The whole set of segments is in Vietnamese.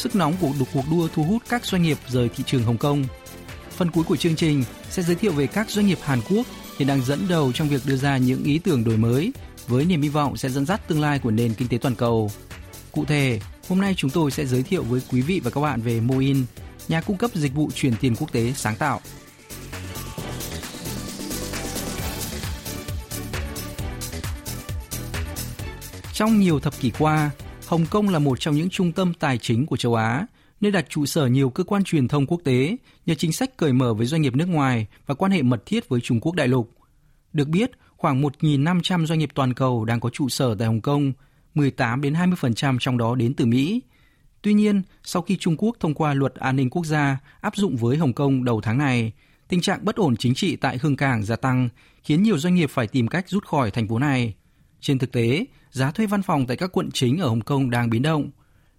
sức nóng của cuộc đua thu hút các doanh nghiệp rời thị trường Hồng Kông. Phần cuối của chương trình sẽ giới thiệu về các doanh nghiệp Hàn Quốc hiện đang dẫn đầu trong việc đưa ra những ý tưởng đổi mới với niềm hy vọng sẽ dẫn dắt tương lai của nền kinh tế toàn cầu. Cụ thể, hôm nay chúng tôi sẽ giới thiệu với quý vị và các bạn về Moin, nhà cung cấp dịch vụ chuyển tiền quốc tế sáng tạo. Trong nhiều thập kỷ qua, Hồng Kông là một trong những trung tâm tài chính của châu Á, nơi đặt trụ sở nhiều cơ quan truyền thông quốc tế nhờ chính sách cởi mở với doanh nghiệp nước ngoài và quan hệ mật thiết với Trung Quốc đại lục. Được biết, khoảng 1.500 doanh nghiệp toàn cầu đang có trụ sở tại Hồng Kông, 18 đến 20% trong đó đến từ Mỹ. Tuy nhiên, sau khi Trung Quốc thông qua luật an ninh quốc gia áp dụng với Hồng Kông đầu tháng này, tình trạng bất ổn chính trị tại Hương Cảng gia tăng, khiến nhiều doanh nghiệp phải tìm cách rút khỏi thành phố này. Trên thực tế, giá thuê văn phòng tại các quận chính ở Hồng Kông đang biến động.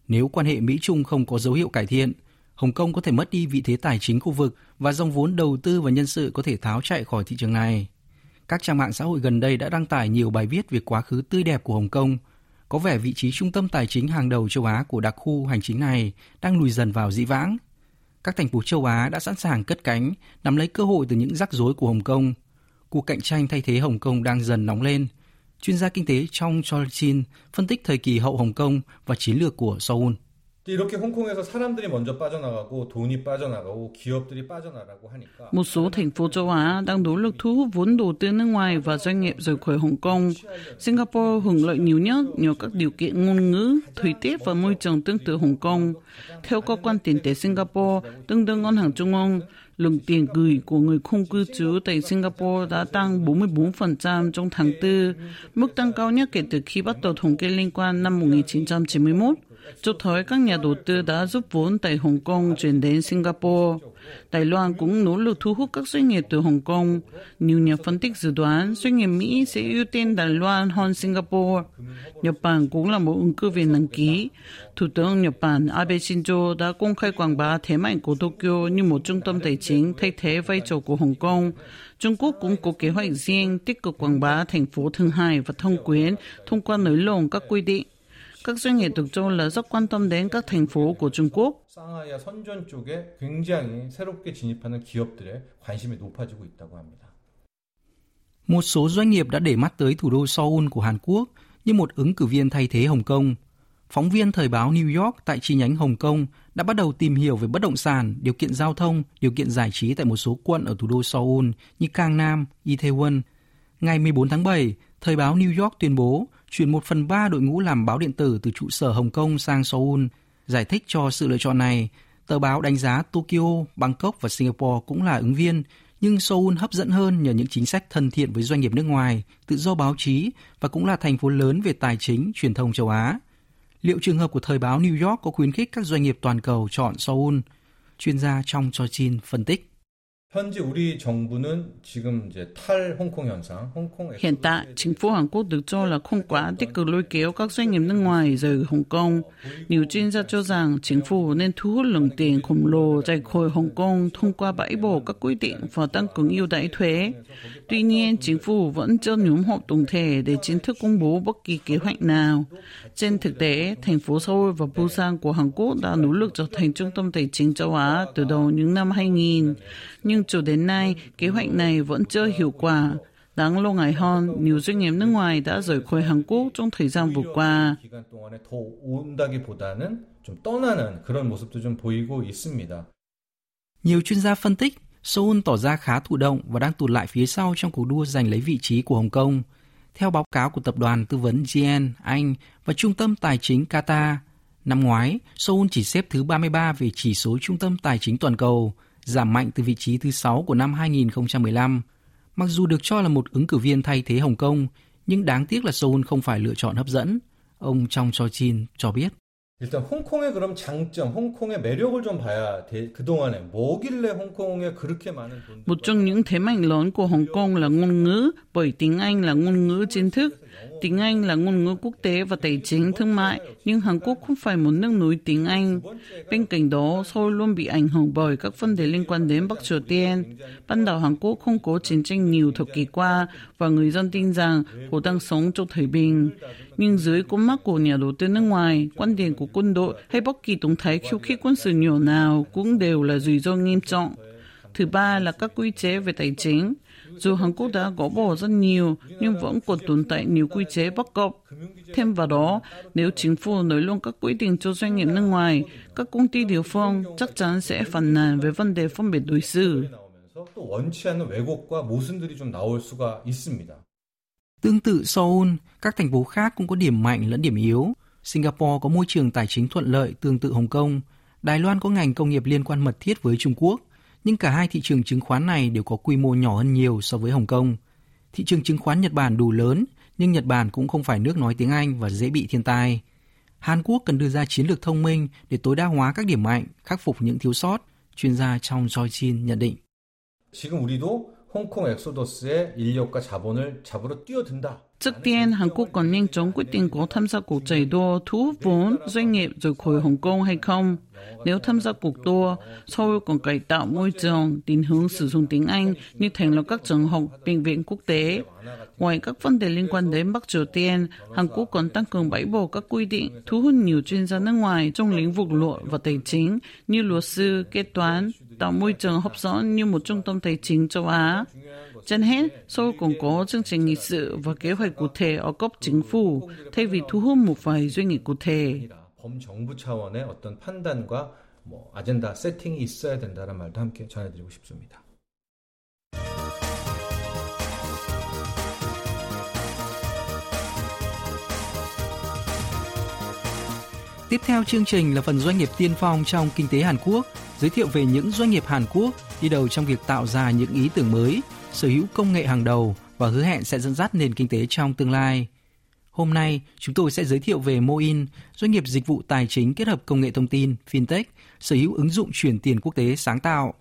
Nếu quan hệ Mỹ-Trung không có dấu hiệu cải thiện, Hồng Kông có thể mất đi vị thế tài chính khu vực và dòng vốn đầu tư và nhân sự có thể tháo chạy khỏi thị trường này. Các trang mạng xã hội gần đây đã đăng tải nhiều bài viết về quá khứ tươi đẹp của Hồng Kông. Có vẻ vị trí trung tâm tài chính hàng đầu châu Á của đặc khu hành chính này đang lùi dần vào dĩ vãng. Các thành phố châu Á đã sẵn sàng cất cánh, nắm lấy cơ hội từ những rắc rối của Hồng Kông. Cuộc cạnh tranh thay thế Hồng Kông đang dần nóng lên – chuyên gia kinh tế trong Cholchin phân tích thời kỳ hậu Hồng Kông và chiến lược của Seoul. Một số thành phố châu Á đang nỗ lực thu hút vốn đầu tư nước ngoài và doanh nghiệp rời khỏi Hồng Kông. Singapore hưởng lợi nhiều nhất nhờ các điều kiện ngôn ngữ, thời tiết và môi trường tương tự Hồng Kông. Theo cơ quan tiền tệ Singapore, tương đương ngân hàng trung ương, lượng tiền gửi của người không cư trú tại Singapore đã tăng 44% trong tháng 4, mức tăng cao nhất kể từ khi bắt đầu thống kê liên quan năm 1991 cho thấy các nhà đầu tư đã giúp vốn tại Hồng Kông chuyển đến Singapore. Đài Loan cũng nỗ lực thu hút các doanh nghiệp từ Hồng Kông. Nhiều nhà phân tích dự đoán doanh nghiệp Mỹ sẽ ưu tiên Đài Loan hơn Singapore. Nhật Bản cũng là một ứng cử viên đăng ký. Thủ tướng Nhật Bản Abe Shinzo đã công khai quảng bá thế mạnh của Tokyo như một trung tâm tài chính thay thế vai trò của Hồng Kông. Trung Quốc cũng có kế hoạch riêng tích cực quảng bá thành phố Thượng Hải và Thông Quyến thông qua nới lỏng các quy định các doanh nghiệp được cho là rất quan tâm đến các thành phố của Trung Quốc. Một số doanh nghiệp đã để mắt tới thủ đô Seoul của Hàn Quốc như một ứng cử viên thay thế Hồng Kông. Phóng viên thời báo New York tại chi nhánh Hồng Kông đã bắt đầu tìm hiểu về bất động sản, điều kiện giao thông, điều kiện giải trí tại một số quận ở thủ đô Seoul như Kangnam, Itaewon Ngày 14 tháng 7, thời báo New York tuyên bố chuyển một phần ba đội ngũ làm báo điện tử từ trụ sở Hồng Kông sang Seoul. Giải thích cho sự lựa chọn này, tờ báo đánh giá Tokyo, Bangkok và Singapore cũng là ứng viên, nhưng Seoul hấp dẫn hơn nhờ những chính sách thân thiện với doanh nghiệp nước ngoài, tự do báo chí và cũng là thành phố lớn về tài chính, truyền thông châu Á. Liệu trường hợp của thời báo New York có khuyến khích các doanh nghiệp toàn cầu chọn Seoul? Chuyên gia trong Chochin phân tích. Hiện tại, chính phủ Hàn Quốc được cho là không quá tích cực lôi kéo các doanh nghiệp nước ngoài rời Hồng Kông. Nhiều chuyên gia cho rằng chính phủ nên thu hút lượng tiền khổng lồ rời khỏi Hồng Kông thông qua bãi bỏ các quy định và tăng cường ưu đãi thuế. Tuy nhiên, chính phủ vẫn chưa nhóm họp tổng thể để chính thức công bố bất kỳ kế hoạch nào. Trên thực tế, thành phố Seoul và Busan của Hàn Quốc đã nỗ lực trở thành trung tâm tài chính châu Á từ đầu những năm 2000 nhưng cho đến nay kế hoạch này vẫn chưa hiệu quả. Đáng lo ngại hơn, nhiều doanh nghiệp nước ngoài đã rời khỏi Hàn Quốc trong thời gian vừa qua. Nhiều chuyên gia phân tích, Seoul tỏ ra khá thụ động và đang tụt lại phía sau trong cuộc đua giành lấy vị trí của Hồng Kông. Theo báo cáo của tập đoàn tư vấn GN Anh và Trung tâm Tài chính Qatar, năm ngoái, Seoul chỉ xếp thứ 33 về chỉ số trung tâm tài chính toàn cầu, giảm mạnh từ vị trí thứ 6 của năm 2015. Mặc dù được cho là một ứng cử viên thay thế Hồng Kông, nhưng đáng tiếc là Seoul không phải lựa chọn hấp dẫn. Ông Trong Cho Chin cho biết. 일단 홍콩의 그럼 장점, 홍콩의 매력을 좀 봐야 돼. 그동안에 뭐길래 홍콩에 그렇게 많은 돈 ngôn ngữ, bởi tiếng Anh là ngôn ngữ chính thức. Tiếng Anh là ngôn ngữ quốc tế và tài chính thương mại, nhưng Hàn Quốc không phải một nước nối tiếng Anh. Bên cạnh đó, Seoul luôn bị ảnh hưởng bởi các vấn đề liên quan đến Bắc Triều Tiên. Ban đầu Hàn Quốc không có chiến tranh nhiều thập kỷ qua và người dân tin rằng họ đang sống trong thời bình. Nhưng dưới con mắt của nhà đầu tư nước ngoài, quan điểm của quân đội hay bất kỳ tổng thái khiêu khích quân sự nhỏ nào cũng đều là rủi ro nghiêm trọng. Thứ ba là các quy chế về tài chính. Dù Hàn Quốc đã gỡ bỏ rất nhiều, nhưng vẫn còn tồn tại nhiều quy chế bất cập. Thêm vào đó, nếu chính phủ nới lỏng các quy định cho doanh nghiệp nước ngoài, các công ty địa phương chắc chắn sẽ phản nàn về vấn đề phân biệt đối xử. Tương tự Seoul, các thành phố khác cũng có điểm mạnh lẫn điểm yếu. Singapore có môi trường tài chính thuận lợi tương tự Hồng Kông. Đài Loan có ngành công nghiệp liên quan mật thiết với Trung Quốc nhưng cả hai thị trường chứng khoán này đều có quy mô nhỏ hơn nhiều so với Hồng Kông. Thị trường chứng khoán Nhật Bản đủ lớn, nhưng Nhật Bản cũng không phải nước nói tiếng Anh và dễ bị thiên tai. Hàn Quốc cần đưa ra chiến lược thông minh để tối đa hóa các điểm mạnh, khắc phục những thiếu sót, chuyên gia trong Joy Chin nhận định. 지금 우리도 홍콩 엑소더스의 인력과 자본을 잡으러 뛰어든다. Trước tiên, Hàn Quốc còn nhanh chóng quyết định có tham gia cuộc chạy đua thu hút vốn doanh nghiệp rời khỏi Hồng Kông hay không. Nếu tham gia cuộc đua, Seoul còn cải tạo môi trường, định hướng sử dụng tiếng Anh như thành lập các trường học, bệnh viện quốc tế. Ngoài các vấn đề liên quan đến Bắc Triều Tiên, Hàn Quốc còn tăng cường bãi bỏ các quy định thu hút nhiều chuyên gia nước ngoài trong lĩnh vực luật và tài chính như luật sư, kế toán, tạo môi trường hấp dẫn như một trung tâm tài chính châu Á. Trên hết, Seoul còn có chương trình nghị sự và kế hoạch cụ thể ở cấp chính phủ thay vì thu hút một vài doanh nghiệp cụ thể. 범정부 차원의 어떤 판단과 뭐 아젠다 세팅이 있어야 된다는 말도 함께 전해드리고 싶습니다. Tiếp theo chương trình là phần doanh nghiệp tiên phong trong kinh tế Hàn Quốc, giới thiệu về những doanh nghiệp Hàn Quốc đi đầu trong việc tạo ra những ý tưởng mới, sở hữu công nghệ hàng đầu và hứa hẹn sẽ dẫn dắt nền kinh tế trong tương lai. Hôm nay, chúng tôi sẽ giới thiệu về Moin, doanh nghiệp dịch vụ tài chính kết hợp công nghệ thông tin, fintech, sở hữu ứng dụng chuyển tiền quốc tế sáng tạo.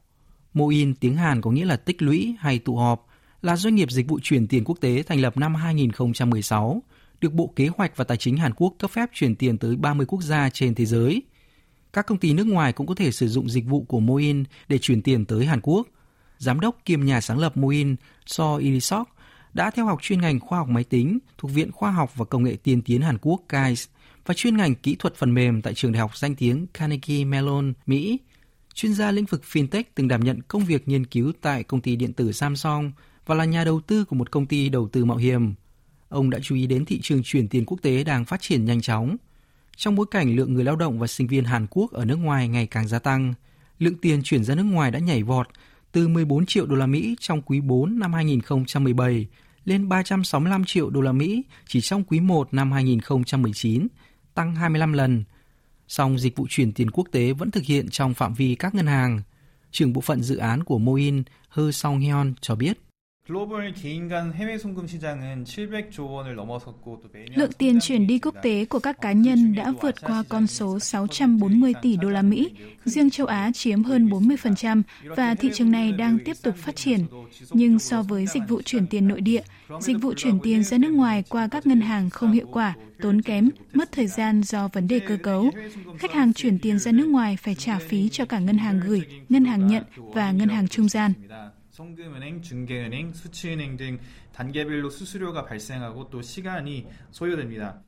Moin tiếng Hàn có nghĩa là tích lũy hay tụ họp, là doanh nghiệp dịch vụ chuyển tiền quốc tế thành lập năm 2016, được Bộ Kế hoạch và Tài chính Hàn Quốc cấp phép chuyển tiền tới 30 quốc gia trên thế giới. Các công ty nước ngoài cũng có thể sử dụng dịch vụ của Moin để chuyển tiền tới Hàn Quốc. Giám đốc kiêm nhà sáng lập Moin, So Ilisok, đã theo học chuyên ngành khoa học máy tính thuộc Viện Khoa học và Công nghệ tiên tiến Hàn Quốc KAIS và chuyên ngành kỹ thuật phần mềm tại trường đại học danh tiếng Carnegie Mellon, Mỹ. Chuyên gia lĩnh vực fintech từng đảm nhận công việc nghiên cứu tại công ty điện tử Samsung và là nhà đầu tư của một công ty đầu tư mạo hiểm. Ông đã chú ý đến thị trường chuyển tiền quốc tế đang phát triển nhanh chóng. Trong bối cảnh lượng người lao động và sinh viên Hàn Quốc ở nước ngoài ngày càng gia tăng, lượng tiền chuyển ra nước ngoài đã nhảy vọt từ 14 triệu đô la Mỹ trong quý 4 năm 2017 lên 365 triệu đô la Mỹ chỉ trong quý 1 năm 2019, tăng 25 lần. Song dịch vụ chuyển tiền quốc tế vẫn thực hiện trong phạm vi các ngân hàng. Trưởng bộ phận dự án của Moin, Hơ Song Hyun cho biết. Lượng tiền chuyển đi quốc tế của các cá nhân đã vượt qua con số 640 tỷ đô la Mỹ, riêng châu Á chiếm hơn 40% và thị trường này đang tiếp tục phát triển. Nhưng so với dịch vụ chuyển tiền nội địa, dịch vụ chuyển tiền ra nước ngoài qua các ngân hàng không hiệu quả, tốn kém, mất thời gian do vấn đề cơ cấu. Khách hàng chuyển tiền ra nước ngoài phải trả phí cho cả ngân hàng gửi, ngân hàng nhận và ngân hàng trung gian. 송금은행, 중개은행, 수취은행 등 단계별로 수수료가 발생하고 또 시간이 소요됩니다.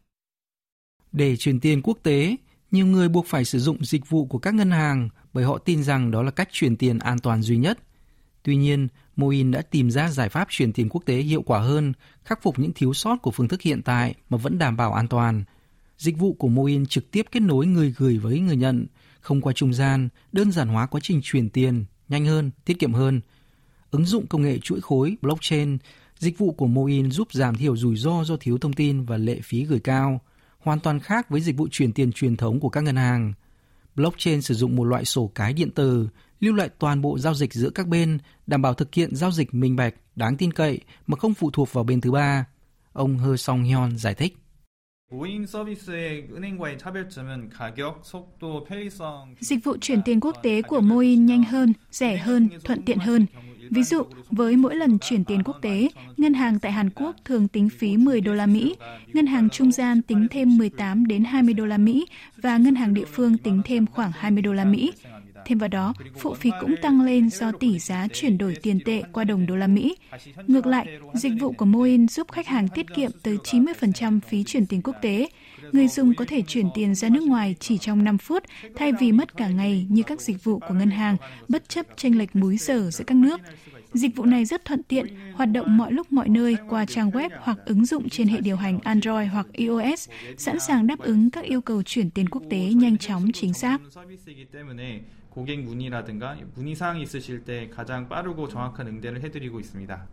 Để chuyển tiền quốc tế, nhiều người buộc phải sử dụng dịch vụ của các ngân hàng bởi họ tin rằng đó là cách chuyển tiền an toàn duy nhất. Tuy nhiên, Moin đã tìm ra giải pháp chuyển tiền quốc tế hiệu quả hơn, khắc phục những thiếu sót của phương thức hiện tại mà vẫn đảm bảo an toàn. Dịch vụ của Moin trực tiếp kết nối người gửi với người nhận, không qua trung gian, đơn giản hóa quá trình chuyển tiền, nhanh hơn, tiết kiệm hơn. Ứng dụng công nghệ chuỗi khối blockchain, dịch vụ của Moin giúp giảm thiểu rủi ro do thiếu thông tin và lệ phí gửi cao, hoàn toàn khác với dịch vụ chuyển tiền truyền thống của các ngân hàng. Blockchain sử dụng một loại sổ cái điện tử, lưu lại toàn bộ giao dịch giữa các bên, đảm bảo thực hiện giao dịch minh bạch, đáng tin cậy mà không phụ thuộc vào bên thứ ba. Ông Hơ Song Hyun giải thích. Dịch vụ chuyển tiền quốc tế của Moin nhanh hơn, rẻ hơn, thuận tiện hơn. Ví dụ, với mỗi lần chuyển tiền quốc tế, ngân hàng tại Hàn Quốc thường tính phí 10 đô la Mỹ, ngân hàng trung gian tính thêm 18 đến 20 đô la Mỹ và ngân hàng địa phương tính thêm khoảng 20 đô la Mỹ. Thêm vào đó, phụ phí cũng tăng lên do tỷ giá chuyển đổi tiền tệ qua đồng đô la Mỹ. Ngược lại, dịch vụ của Moin giúp khách hàng tiết kiệm tới 90% phí chuyển tiền quốc tế. Người dùng có thể chuyển tiền ra nước ngoài chỉ trong 5 phút thay vì mất cả ngày như các dịch vụ của ngân hàng, bất chấp chênh lệch múi giờ giữa các nước. Dịch vụ này rất thuận tiện, hoạt động mọi lúc mọi nơi qua trang web hoặc ứng dụng trên hệ điều hành Android hoặc iOS, sẵn sàng đáp ứng các yêu cầu chuyển tiền quốc tế nhanh chóng chính xác. 고객 문의라든가 문의 사항이 있으실 때 가장 빠르고 정확한 응대를 해드리고 있습니다.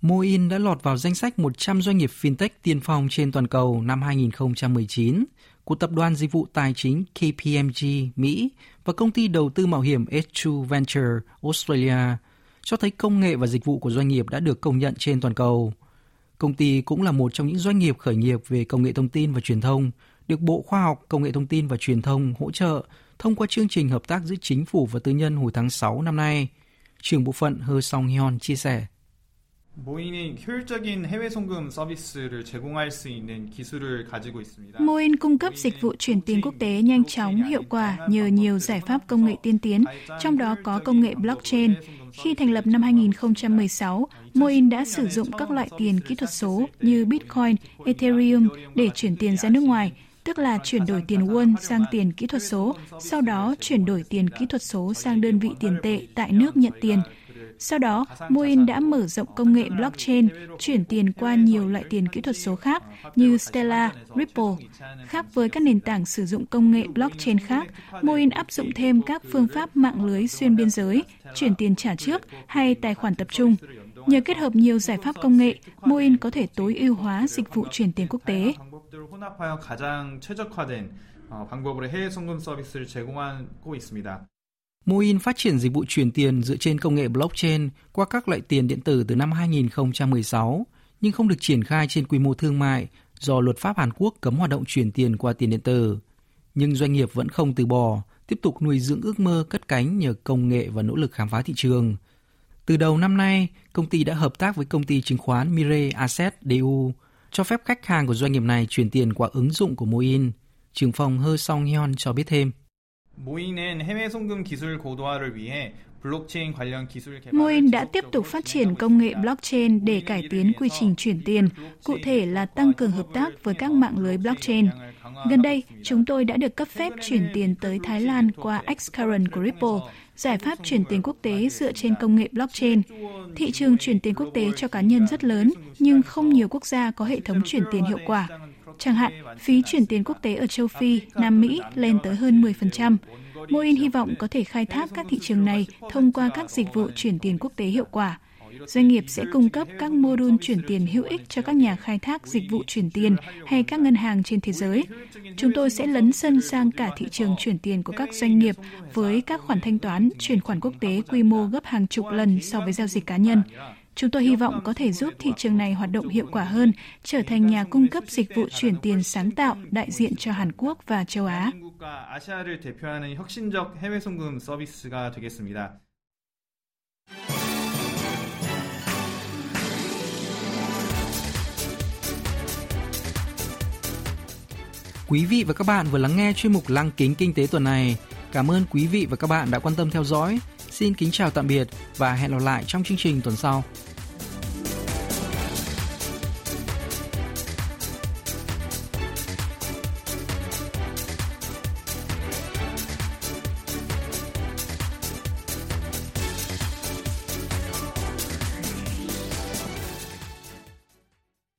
Moin đã lọt vào danh sách 100 doanh nghiệp fintech tiên phong trên toàn cầu năm 2019 của tập đoàn dịch vụ tài chính KPMG Mỹ và công ty đầu tư mạo hiểm H2 Venture Australia, cho thấy công nghệ và dịch vụ của doanh nghiệp đã được công nhận trên toàn cầu. Công ty cũng là một trong những doanh nghiệp khởi nghiệp về công nghệ thông tin và truyền thông, được Bộ Khoa học, Công nghệ Thông tin và Truyền thông hỗ trợ thông qua chương trình hợp tác giữa chính phủ và tư nhân hồi tháng 6 năm nay. Trưởng bộ phận Hơ Song Hyun chia sẻ. 모인이 효율적인 해외 송금 서비스를 제공할 수 있는 기술을 가지고 있습니다. Moin cung cấp dịch vụ chuyển tiền quốc tế nhanh chóng, hiệu quả nhờ nhiều giải pháp công nghệ tiên tiến, trong đó có công nghệ blockchain. Khi thành lập năm 2016, Moin đã sử dụng các loại tiền kỹ thuật số như Bitcoin, Ethereum để chuyển tiền ra nước ngoài, tức là chuyển đổi tiền won sang tiền kỹ thuật số, sau đó chuyển đổi tiền kỹ thuật số sang đơn vị tiền tệ tại nước nhận tiền. Sau đó, Moin đã mở rộng công nghệ blockchain, chuyển tiền qua nhiều loại tiền kỹ thuật số khác như Stellar, Ripple. Khác với các nền tảng sử dụng công nghệ blockchain khác, Moin áp dụng thêm các phương pháp mạng lưới xuyên biên giới, chuyển tiền trả trước hay tài khoản tập trung. Nhờ kết hợp nhiều giải pháp công nghệ, Moin có thể tối ưu hóa dịch vụ chuyển tiền quốc tế. 혼합하여 가장 최적화된 방법으로 해외 송금 서비스를 제공하고 있습니다. Moin phát triển dịch vụ chuyển tiền dựa trên công nghệ blockchain qua các loại tiền điện tử từ năm 2016, nhưng không được triển khai trên quy mô thương mại do luật pháp Hàn Quốc cấm hoạt động chuyển tiền qua tiền điện tử. Nhưng doanh nghiệp vẫn không từ bỏ, tiếp tục nuôi dưỡng ước mơ cất cánh nhờ công nghệ và nỗ lực khám phá thị trường. Từ đầu năm nay, công ty đã hợp tác với công ty chứng khoán Mire Asset DU cho phép khách hàng của doanh nghiệp này chuyển tiền qua ứng dụng của Moin. Trưởng phòng Hơ Song Hyun cho biết thêm. 모인은 해외 송금 기술 고도화를 위해 Moin đã tiếp tục phát triển công nghệ blockchain để cải tiến quy trình chuyển tiền, cụ thể là tăng cường hợp tác với các mạng lưới blockchain. Gần đây, chúng tôi đã được cấp phép chuyển tiền tới Thái Lan qua Xcurrent của Ripple, giải pháp chuyển tiền quốc tế dựa trên công nghệ blockchain. Thị trường chuyển tiền quốc tế cho cá nhân rất lớn, nhưng không nhiều quốc gia có hệ thống chuyển tiền hiệu quả. Chẳng hạn, phí chuyển tiền quốc tế ở châu Phi, Nam Mỹ lên tới hơn 10%. Moin hy vọng có thể khai thác các thị trường này thông qua các dịch vụ chuyển tiền quốc tế hiệu quả. Doanh nghiệp sẽ cung cấp các mô đun chuyển tiền hữu ích cho các nhà khai thác dịch vụ chuyển tiền hay các ngân hàng trên thế giới. Chúng tôi sẽ lấn sân sang cả thị trường chuyển tiền của các doanh nghiệp với các khoản thanh toán chuyển khoản quốc tế quy mô gấp hàng chục lần so với giao dịch cá nhân. Chúng tôi hy vọng có thể giúp thị trường này hoạt động hiệu quả hơn, trở thành nhà cung cấp dịch vụ chuyển tiền sáng tạo đại diện cho Hàn Quốc và châu Á. Quý vị và các bạn vừa lắng nghe chuyên mục Lăng kính kinh tế tuần này. Cảm ơn quý vị và các bạn đã quan tâm theo dõi. Xin kính chào tạm biệt và hẹn gặp lại trong chương trình tuần sau.